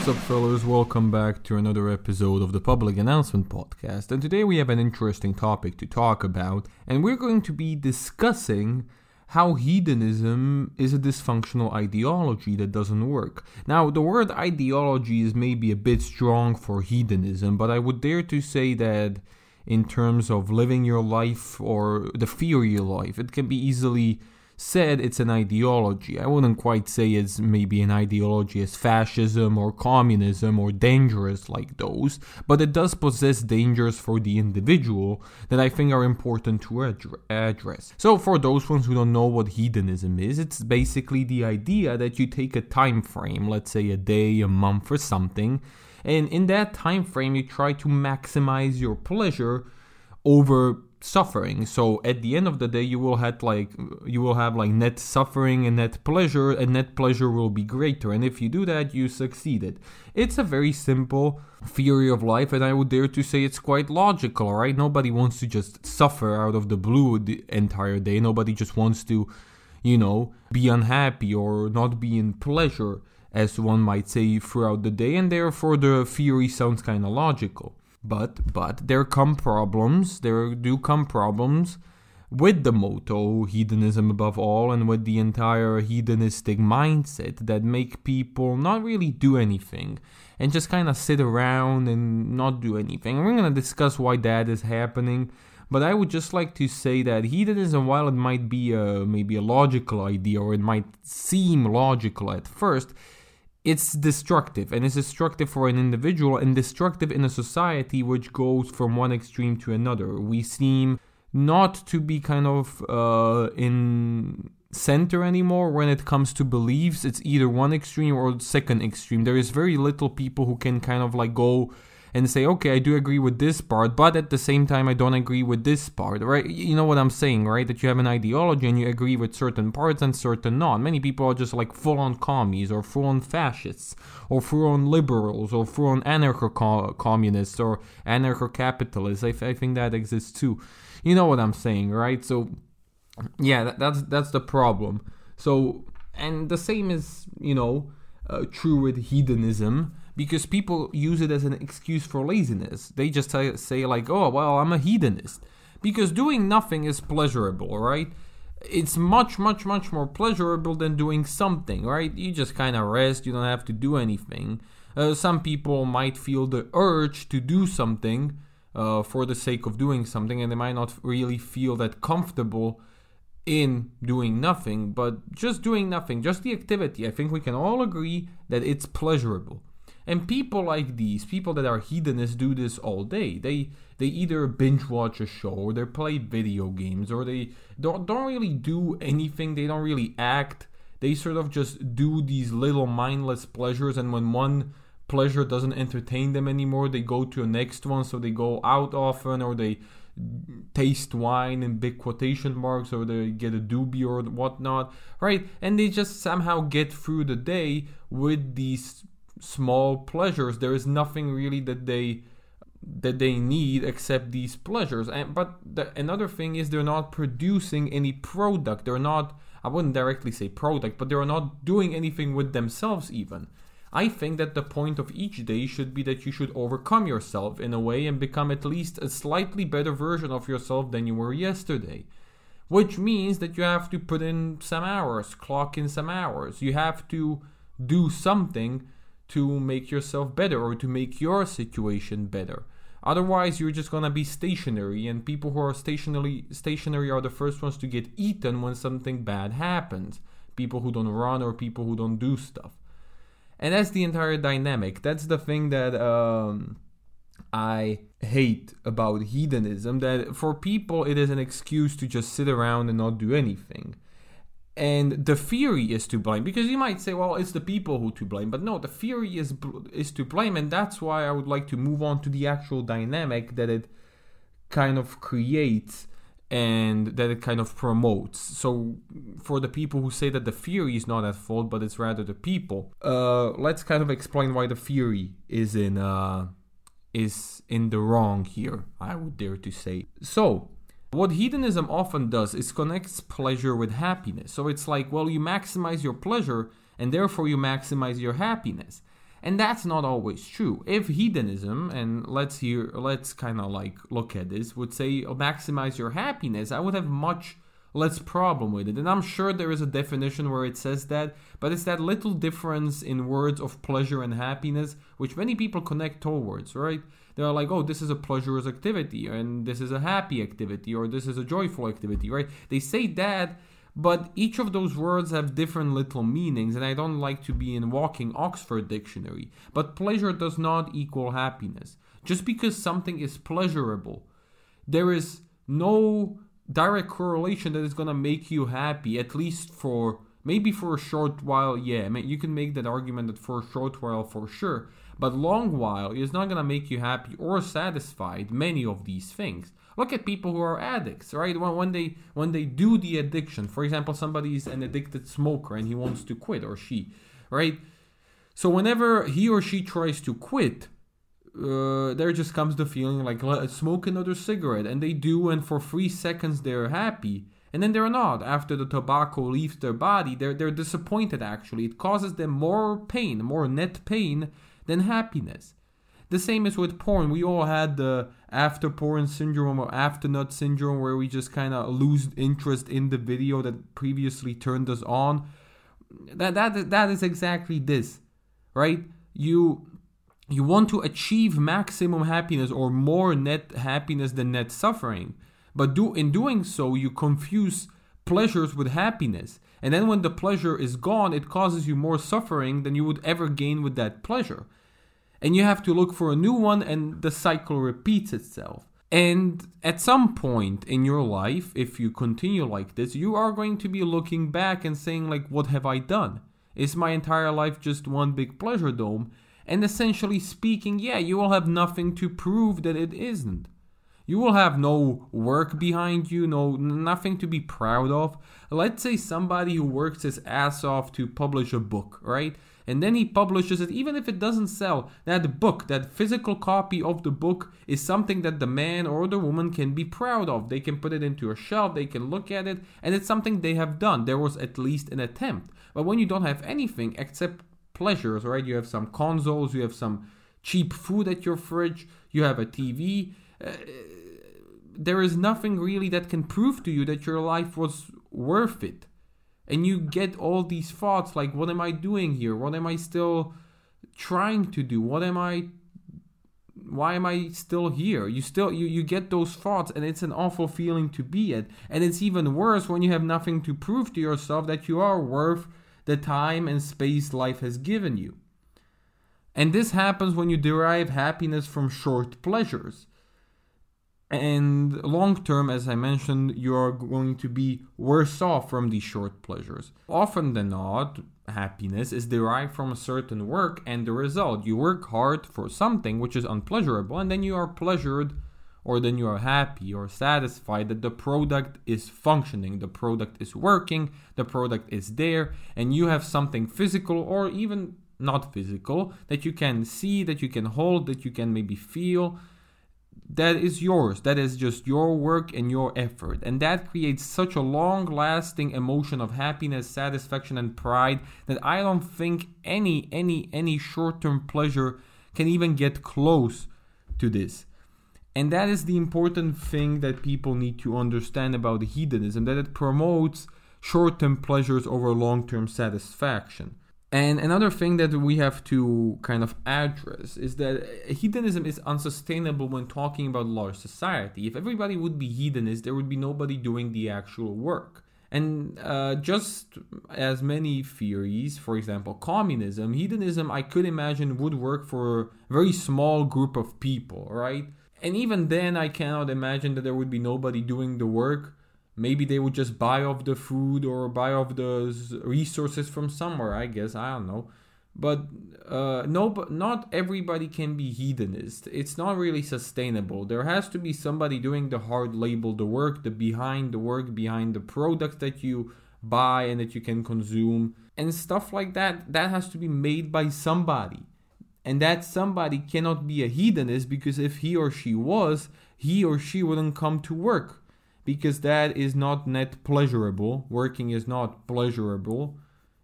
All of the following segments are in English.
What's up, fellas? Welcome back to another episode of the Public Announcement Podcast. And today we have an interesting topic to talk about, and we're going to be discussing how hedonism is a dysfunctional ideology that doesn't work. Now, the word ideology is maybe a bit strong for hedonism, but I would dare to say that in terms of living your life or the fear your life, it can be easily said it's an ideology. I wouldn't quite say it's maybe an ideology as fascism or communism or dangerous like those, but it does possess dangers for the individual that I think are important to address. So, for those ones who don't know what hedonism is, it's basically the idea that you take a time frame, let's say a day, a month, or something, and in that time frame you try to maximize your pleasure over suffering. So at the end of the day you will have like you will have like net suffering and net pleasure and net pleasure will be greater. And if you do that you succeeded it's a very simple theory of life and i would dare to say it's quite logical right? Nobody wants to just suffer out of the blue the entire day. Nobody just wants to you know be unhappy or not be in pleasure as one might say throughout the day. And therefore the theory sounds kind of logical but but there come problems. There do come problems with the motto hedonism above all and with the entire hedonistic mindset that make people not really do anything and just kind of sit around and not do anything. we're going to discuss why that is happening. But I would just like to say that hedonism, while it might be a, maybe a logical idea or it might seem logical at first, it's destructive and it's destructive for an individual and destructive in a society which goes from one extreme to another. We seem not to be kind of uh, in center anymore when it comes to beliefs. It's either one extreme or second extreme. There is very little people who can kind of like go and say, okay, I do agree with this part, but at the same time, I don't agree with this part, right? You know what I'm saying, right? That you have an ideology and you agree with certain parts and certain not. Many people are just like full on commies or full on fascists or full on liberals or full on anarcho communists or anarcho capitalists. I, I think that exists too. You know what I'm saying, right? So, yeah, that, that's that's the problem. So, and the same is, you know, uh, true with hedonism because people use it as an excuse for laziness. They just say, like, oh, well, I'm a hedonist. Because doing nothing is pleasurable, right? It's much, much, much more pleasurable than doing something, right? You just kind of rest, you don't have to do anything. Uh, some people might feel the urge to do something uh, for the sake of doing something, and they might not really feel that comfortable in doing nothing, but just doing nothing, just the activity. I think we can all agree that it's pleasurable. And people like these, people that are hedonists, do this all day. They they either binge watch a show or they play video games or they don't don't really do anything. They don't really act. They sort of just do these little mindless pleasures. And when one pleasure doesn't entertain them anymore, they go to a next one. So they go out often or they taste wine in big quotation marks or they get a doobie or whatnot, right? And they just somehow get through the day with these small pleasures. There is nothing really that they that they need except these pleasures. And but the, another thing is they're not producing any product. They're not. I wouldn't directly say product, but they're not doing anything with themselves even. I think that the point of each day should be that you should overcome yourself in a way and become at least a slightly better version of yourself than you were yesterday. Which means that you have to put in some hours, clock in some hours. You have to do something to make yourself better or to make your situation better. Otherwise, you're just gonna be stationary, and people who are stationary stationary are the first ones to get eaten when something bad happens. People who don't run or people who don't do stuff, and that's the entire dynamic. That's the thing that um, I hate about hedonism. That for people, it is an excuse to just sit around and not do anything and the theory is to blame because you might say well it's the people who to blame but no the theory is is to blame and that's why i would like to move on to the actual dynamic that it kind of creates and that it kind of promotes. So for the people who say that the theory is not at fault but it's rather the people uh, let's kind of explain why the theory is in uh, is in the wrong here i would dare to say. So what hedonism often does is connects pleasure with happiness. So it's like, well, you maximize your pleasure and therefore you maximize your happiness. And that's not always true. If hedonism, and let's hear, let's kind of like look at this, would say oh, maximize your happiness, I would have much less problem with it. And I'm sure there is a definition where it says that, but it's that little difference in words of pleasure and happiness which many people connect towards, right? They're like, oh, this is a pleasurous activity, and this is a happy activity, or this is a joyful activity, right? They say that but each of those words have different little meanings, and I don't like to be in walking Oxford dictionary. But pleasure does not equal happiness. Just because something is pleasurable, there is no direct correlation that is gonna make you happy, at least for maybe for a short while. Yeah, you can make that argument that for a short while for sure, but long while is not gonna make you happy or satisfied. Many of these things. Look at people who are addicts, right? When, when they when they do the addiction, for example, somebody is an addicted smoker and he wants to quit or she, right? So whenever he or she tries to quit, uh, there just comes the feeling like smoke another cigarette, and they do, and for three seconds they're happy, and then they're not. After the tobacco leaves their body, they're they're disappointed. Actually, it causes them more pain, more net pain than happiness. The same is with porn. We all had the after porn syndrome or after nut syndrome where we just kind of lose interest in the video that previously turned us on. That that that is exactly this, right? You you want to achieve maximum happiness or more net happiness than net suffering. But do in doing so you confuse pleasures with happiness. And then when the pleasure is gone, it causes you more suffering than you would ever gain with that pleasure and you have to look for a new one and the cycle repeats itself. And at some point in your life, if you continue like this, you are going to be looking back and saying, like, what have I done? Is my entire life just one big pleasure dome? And essentially speaking, yeah, you will have nothing to prove that it isn't. You will have no work behind you, no nothing to be proud of. Let's say somebody who works his ass off to publish a book, right? and then he publishes it even if it doesn't sell that book that physical copy of the book is something that the man or the woman can be proud of they can put it into a shelf they can look at it and it's something they have done there was at least an attempt but when you don't have anything except pleasures right you have some consoles you have some cheap food at your fridge you have a tv uh, there is nothing really that can prove to you that your life was worth it. And you get all these thoughts like what am i doing here? What am i still trying to do? What am i why am i still here? You still you, you get those thoughts and it's an awful feeling to be at. And it's even worse when you have nothing to prove to yourself that you are worth the time and space life has given you. And this happens when you derive happiness from short pleasures and long term, as I mentioned, you are going to be worse off from these short pleasures. Often than not, happiness is derived from a certain work and the result. You work hard for something which is unpleasurable, and then you are pleasured or then you are happy or satisfied that the product is functioning, the product is working, the product is there, and you have something physical or even not physical that you can see, that you can hold, that you can maybe feel that is yours. That is just your work and your effort. And that creates such a long lasting emotion of happiness, satisfaction, and pride that I don't think any, any, any short term pleasure can even get close to this. And that is the important thing that people need to understand about hedonism that it promotes short term pleasures over long term satisfaction. And another thing that we have to kind of address is that hedonism is unsustainable when talking about large society. If everybody would be hedonist, there would be nobody doing the actual work. And uh, just as many theories, for example, communism, hedonism, I could imagine would work for a very small group of people, right? And even then, I cannot imagine that there would be nobody doing the work maybe they would just buy off the food or buy off the resources from somewhere i guess i don't know. But uh, no but not everybody can be hedonist. It's not really sustainable. There has to be somebody doing the hard label the work the behind the work behind the products that you buy and that you can consume and stuff like that. That has to be made by somebody. And that somebody cannot be a hedonist because if he or she was he or she wouldn't come to work because that is not net pleasurable. Working is not pleasurable.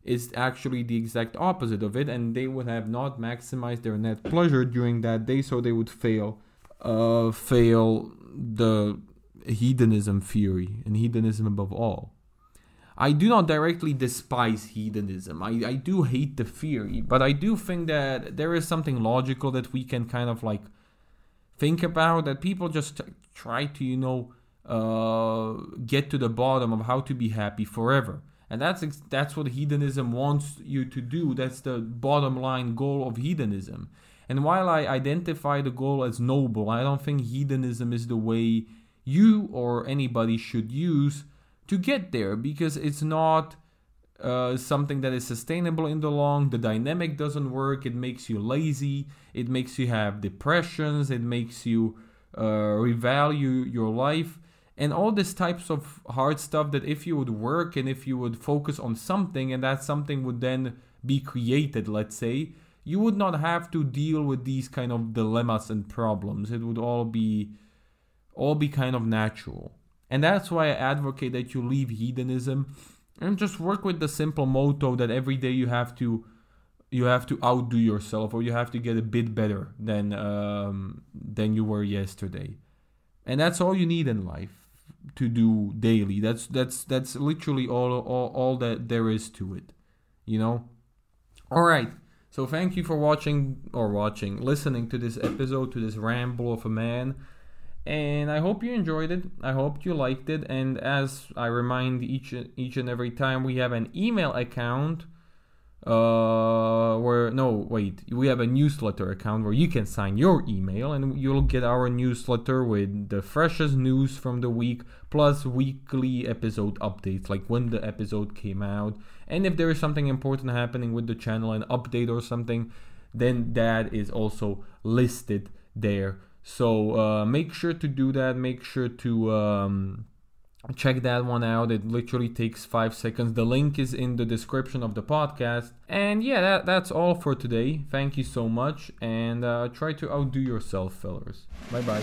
It's actually the exact opposite of it, and they would have not maximized their net pleasure during that day, so they would fail, uh, fail the hedonism theory and hedonism above all. I do not directly despise hedonism. I, I do hate the theory, but I do think that there is something logical that we can kind of like think about that people just try to, you know, uh, get to the bottom of how to be happy forever. And that's that's what hedonism wants you to do. That's the bottom line goal of hedonism. And while I identify the goal as noble, I don't think hedonism is the way you or anybody should use to get there because it's not uh, something that is sustainable in the long. The dynamic doesn't work. It makes you lazy. It makes you have depressions. It makes you uh, revalue your life and all these types of hard stuff that if you would work and if you would focus on something and that something would then be created let's say you would not have to deal with these kind of dilemmas and problems. It would all be all be kind of natural. And that's why i advocate that you leave hedonism and just work with the simple motto that every day you have to you have to outdo yourself or you have to get a bit better than um, than you were yesterday. And that's all you need in life to do daily. That's that's that's literally all all, all that there is to it. You know? All right. So thank you for watching or watching, listening to this episode to this ramble of a man. And I hope you enjoyed it. I hope you liked it. And as I remind each each and every time, we have an email account uh no wait we have a newsletter account where you can sign your email and you'll get our newsletter with the freshest news from the week plus weekly episode updates like when the episode came out. And if there is something important happening with the channel an update or something then that is also listed there. So uh, make sure to do that. Make sure to um, check that one out. It literally takes five seconds. The link is in the description of the podcast. And yeah that, that's all for today. Thank you so much. And uh, try to outdo yourself fellers bye bye